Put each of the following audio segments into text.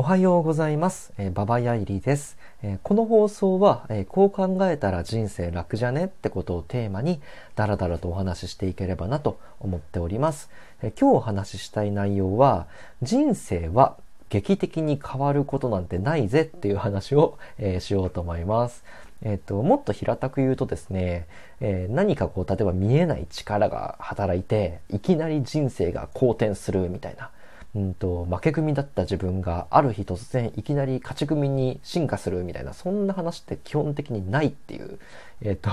おはようございます。えー、ババヤイリです、えー、この放送は、えー、こう考えたら人生楽じゃねってことをテーマにダラダラとお話ししていければなと思っております。え今日お話ししたい内容は人生は劇的に変わることなんてないぜっていう話を、えしようと思います。えっ、と、もっと平たく言うとですね、え何かこう、例えば見えない力が働いて、いきなり人生が好転するみたいな。うんと、負け組だった自分がある日突然いきなり勝ち組に進化するみたいな、そんな話って基本的にないっていう、えっ、と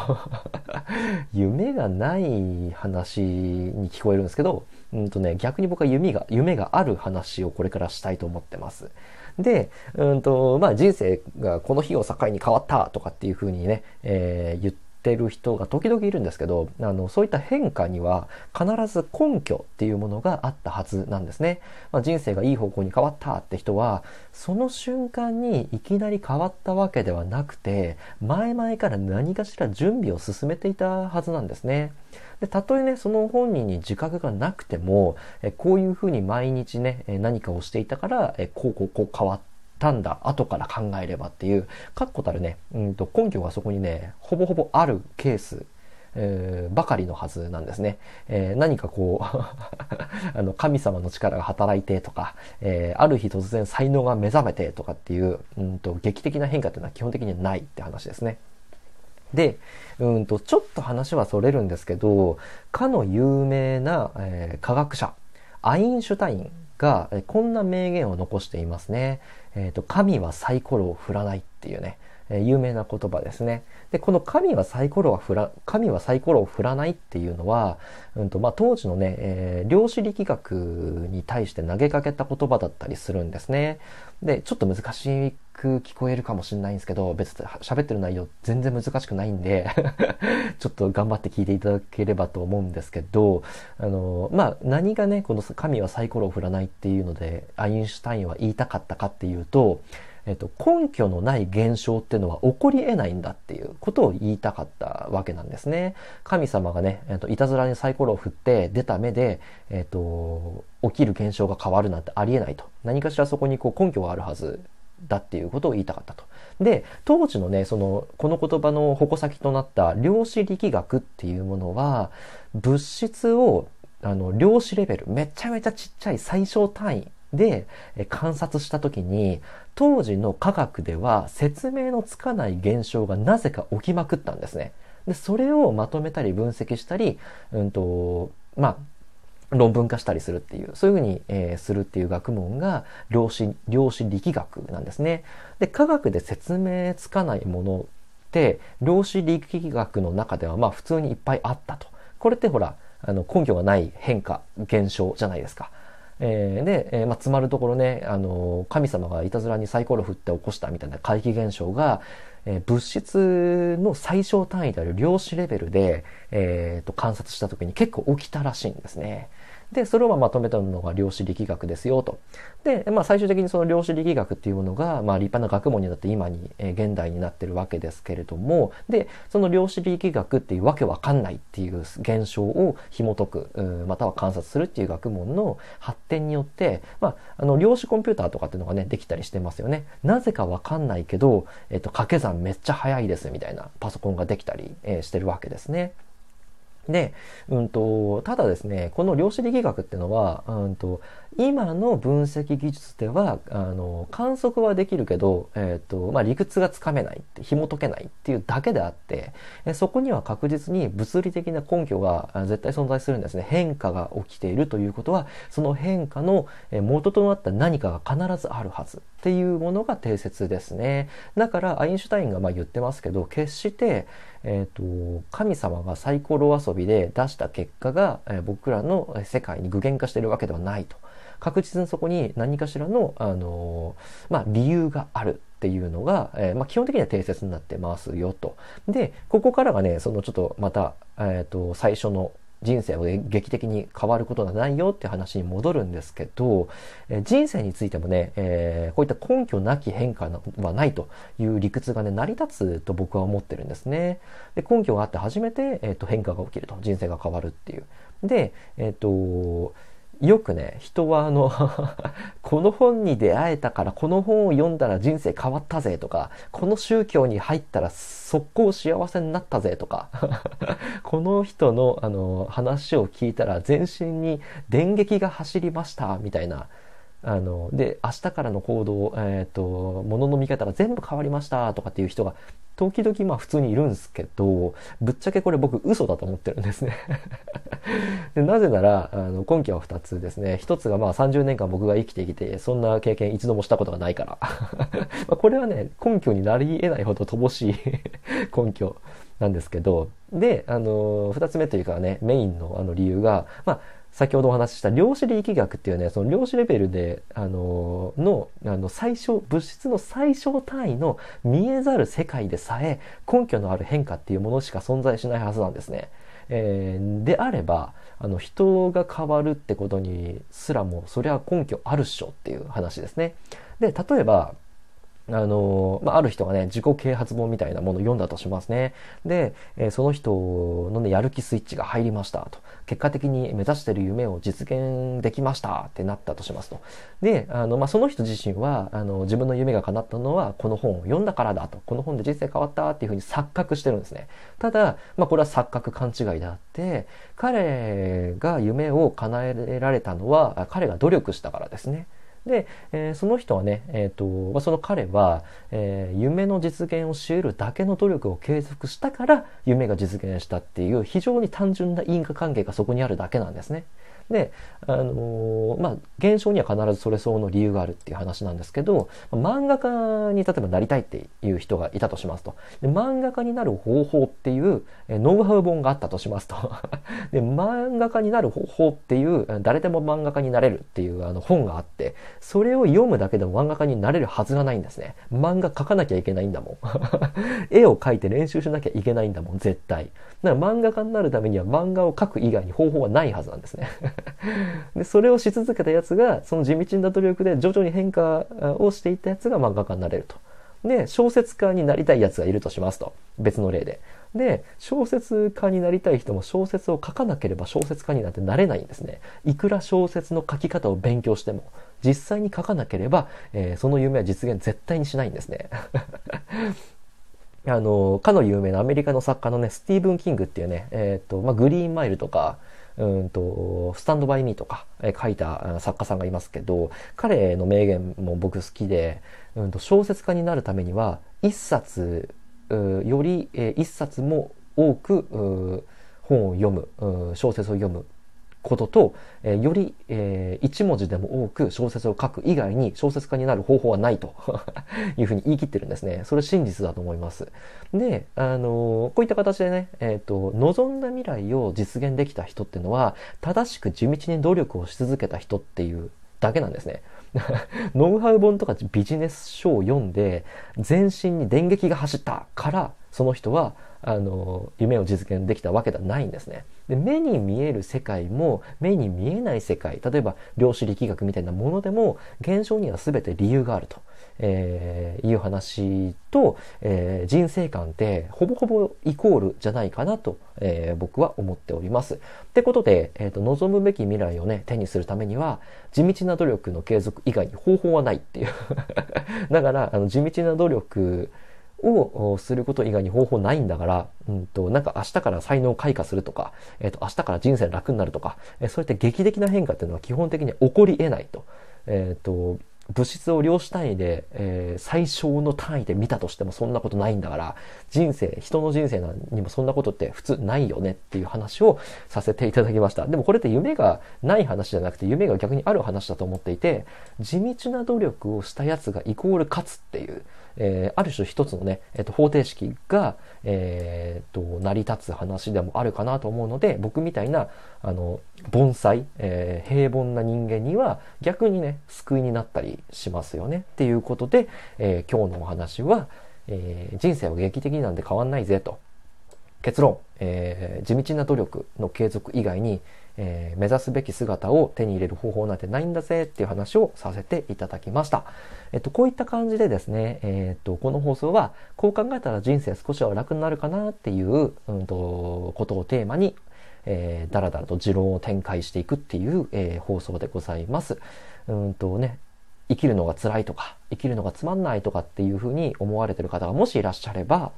夢がない話に聞こえるんですけど、うんとね、逆に僕は夢が、夢がある話をこれからしたいと思ってます。で、うんと、まあ人生がこの日を境に変わったとかっていうふうにね、えー、言って、てる人が時々いるんですけどあのそういった変化には必ず根拠っていうものがあったはずなんですね、まあ、人生がいい方向に変わったって人はその瞬間にいきなり変わったわけではなくて前々から何かしら準備を進めていたはずなんですね。でたとえねその本人に自覚がなくてもえこういうふうに毎日ね何かをしていたからえこうこうこう変わった。たんだ後から考えればっていう確固たるね、うんと根拠がそこにねほぼほぼあるケースえー、ばかりのはずなんですね。えー、何かこう あの神様の力が働いてとか、えー、ある日突然才能が目覚めてとかっていう、うんと劇的な変化っていうのは基本的にはないって話ですね。で、うんとちょっと話はそれるんですけど、かの有名な、え、科学者、アインシュタインが、こんな名言を残していますね。えっ、ー、と、神はサイコロを振らないっていうね、え、有名な言葉ですね。で、この神はサイコロは振ら、神はサイコロを振らないっていうのは、うんと、まあ、当時のね、えー、量子力学に対して投げかけた言葉だったりするんですね。で、ちょっと難しく聞こえるかもしれないんですけど、別に喋ってる内容全然難しくないんで ちょっと頑張って聞いていただければと思うんですけど、あの、まあ、何がね、この神はサイコロを振らないっていうので、アインシュタインは言いたかったかっていうと、えっと、根拠のない現象っていうのは起こり得ないんだっていうことを言いたかったわけなんですね。神様がね、えっと、いたずらにサイコロを振って出た目で、えっと、起きる現象が変わるなんてありえないと。何かしらそこにこう根拠があるはずだっていうことを言いたかったと。で、当時のね、その、この言葉の矛先となった量子力学っていうものは、物質をあの量子レベル、めちゃめちゃちっちゃい最小単位で観察した時に当時の科学では説明のつかない現象がなぜか起きまくったんですね。でそれをまとめたり分析したり、うんとまあ、論文化したりするっていう、そういうふうに、えー、するっていう学問が量子、量子力学なんですね。で、科学で説明つかないものって、量子力学の中ではまあ普通にいっぱいあったと。これってほら、あの根拠がない変化、現象じゃないですか。えー、で、えー、まあ、詰まるところね、あのー、神様がいたずらにサイコロ振って起こしたみたいな怪奇現象が、えー、物質の最小単位である量子レベルで、えー、と観察した時に結構起きたらしいんですね。で、それをまとめたのが量子力学ですよと。で、まあ最終的にその量子力学っていうものが、まあ立派な学問になって今に、えー、現代になってるわけですけれども、で、その量子力学っていうわけわかんないっていう現象を紐解く、または観察するっていう学問の発展によって、まあ、あの量子コンピューターとかっていうのがね、できたりしてますよね。なぜかわかんないけど、えっ、と、掛け算めっちゃ早いですみたいなパソコンができたり、えー、してるわけですね。で、うんと、ただですね、この量子力学っていうのは、うんと、今の分析技術では、あの、観測はできるけど、えっ、ー、と、まあ、理屈がつかめないって、紐解けないっていうだけであって、そこには確実に物理的な根拠が絶対存在するんですね。変化が起きているということは、その変化の元となった何かが必ずあるはずっていうものが定説ですね。だから、アインシュタインがまあ言ってますけど、決して、えっ、ー、と、神様がサイコロ遊びで出した結果が、え、僕らの世界に具現化しているわけではないと。確実にそこに何かしらの、あの、まあ、理由があるっていうのが、えー、まあ、基本的には定説になってますよと。で、ここからがね、そのちょっとまた、えっ、と、最初の人生を劇的に変わることがないよって話に戻るんですけど、え人生についてもね、えー、こういった根拠なき変化はないという理屈がね、成り立つと僕は思ってるんですね。で根拠があって初めて、えーと、変化が起きると。人生が変わるっていう。で、えっ、ー、と、よくね、人はあの この本に出会えたからこの本を読んだら人生変わったぜとか、この宗教に入ったら速攻幸せになったぜとか この人のあの話を聞いたら全身に電撃が走りましたみたいな、あの、で、明日からの行動、えっ、ー、と、ものの見方が全部変わりましたとかっていう人が時々まあ普通にいるんですけど、ぶっちゃけこれ僕嘘だと思ってるんですね。でなぜなら、あの根拠は2つですね。1つがまあ30年間僕が生きてきて、そんな経験一度もしたことがないから。まこれはね、根拠になり得ないほど乏しい 根拠。なんですけど、で、あの、2つ目というかね、メインのあの理由が、まあ、先ほどお話しした量子力学っていうね、その量子レベルで、あの、の、あの、最小、物質の最小単位の見えざる世界でさえ根拠のある変化っていうものしか存在しないはずなんですね。えー、であれば、あの、人が変わるってことにすらも、そりゃ根拠あるっしょっていう話ですね。で、例えば、あの、まあ、ある人がね、自己啓発本みたいなものを読んだとしますね。で、えー、その人のね、やる気スイッチが入りましたと。結果的に目指してる夢を実現できましたってなったとしますと。で、あの、まあ、その人自身は、あの、自分の夢が叶ったのは、この本を読んだからだと。この本で人生変わったっていうふうに錯覚してるんですね。ただ、まあ、これは錯覚勘違いであって、彼が夢を叶えられたのは、彼が努力したからですね。で、えー、その人はね、えーとまあ、その彼は、えー、夢の実現をし得るだけの努力を継続したから夢が実現したっていう非常に単純な因果関係がそこにあるだけなんですね。で、あのー、まあ、現象には必ずそれ相応の理由があるっていう話なんですけど、漫画家に例えばなりたいっていう人がいたとしますと。で漫画家になる方法っていう、えノウハウ本があったとしますと。で、漫画家になる方法っていう、誰でも漫画家になれるっていうあの本があって、それを読むだけでも漫画家になれるはずがないんですね。漫画描かなきゃいけないんだもん。絵を描いて練習しなきゃいけないんだもん、絶対。だから漫画家になるためには漫画を描く以外に方法はないはずなんですね。で、それをし続けたやつが、その地道な努力で徐々に変化をしていったやつが漫画家になれると。で、小説家になりたいやつがいるとしますと。別の例で。で、小説家になりたい人も小説を書かなければ小説家になんてなれないんですね。いくら小説の書き方を勉強しても、実際に書かなければ、えー、その夢は実現絶対にしないんですね。あの、かの有名なアメリカの作家のね、スティーブン・キングっていうね、えっ、ー、と、まあ、グリーンマイルとか、うんと、スタンドバイミーとか、え書いた作家さんがいますけど、彼の名言も僕好きで、うんと、小説家になるためには、一冊、より、え一冊も多く、本を読む、小説を読むことと、より、えー、一文字でも多く小説を書く以外に小説家になる方法はないと いうふうに言い切ってるんですね。それ真実だと思います。で、あの、こういった形でね、えっ、と、望んだ未来を実現できた人っていうのは、正しく地道に努力をし続けた人っていうだけなんですね。ノウハウ本とかビジネス書を読んで、全身に電撃が走ったから、その人はあの夢を実現できたわけではないんですね。で目に見える世界も目に見えない世界例えば量子力学みたいなものでも現象には全て理由があると、えー、いう話と、えー、人生観ってほぼほぼイコールじゃないかなと、えー、僕は思っております。ってことで、えーと、望むべき未来をね手にするためには地道な努力の継続以外に方法はないっていう だからあの地道な努力をすること以外に方法ないんだから、うんと、なんか明日から才能を開花するとか、えっ、ー、と、明日から人生楽になるとか、えー、そういった劇的な変化っていうのは基本的に起こり得ないと。えっ、ー、と、物質を量子単位で、えー、最小の単位で見たとしてもそんなことないんだから、人生、人の人生にもそんなことって普通ないよねっていう話をさせていただきました。でもこれって夢がない話じゃなくて夢が逆にある話だと思っていて、地道な努力をしたやつがイコール勝つっていう、えー、ある種一つのね、えー、と方程式が、えー、と成り立つ話でもあるかなと思うので僕みたいなあの盆栽、え、平凡な人間には逆にね救いになったりしますよね。っていうことで、え、今日のお話は、え、人生は劇的なんで変わんないぜと。結論、え、地道な努力の継続以外にえー、目指すべき姿を手に入れる方法なんてないんだぜっていう話をさせていただきました。えっと、こういった感じでですね、えー、っと、この放送は、こう考えたら人生少しは楽になるかなっていう、うんと、ことをテーマに、えー、だらだらと持論を展開していくっていう、えー、放送でございます。うんとね、生きるのが辛いとか、生きるのがつまんないとかっていうふうに思われてる方がもしいらっしゃれば、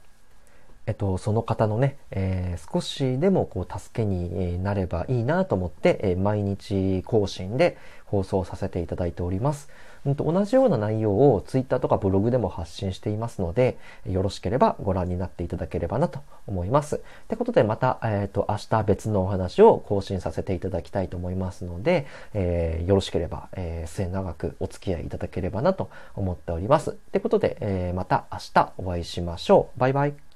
えっと、その方のね、えー、少しでもこう助けになればいいなと思って、えー、毎日更新で放送させていただいております。うんと、同じような内容を Twitter とかブログでも発信していますので、よろしければご覧になっていただければなと思います。ってことでまた、えっ、ー、と、明日別のお話を更新させていただきたいと思いますので、えー、よろしければ、えー、末永くお付き合いいただければなと思っております。ってことで、えー、また明日お会いしましょう。バイバイ。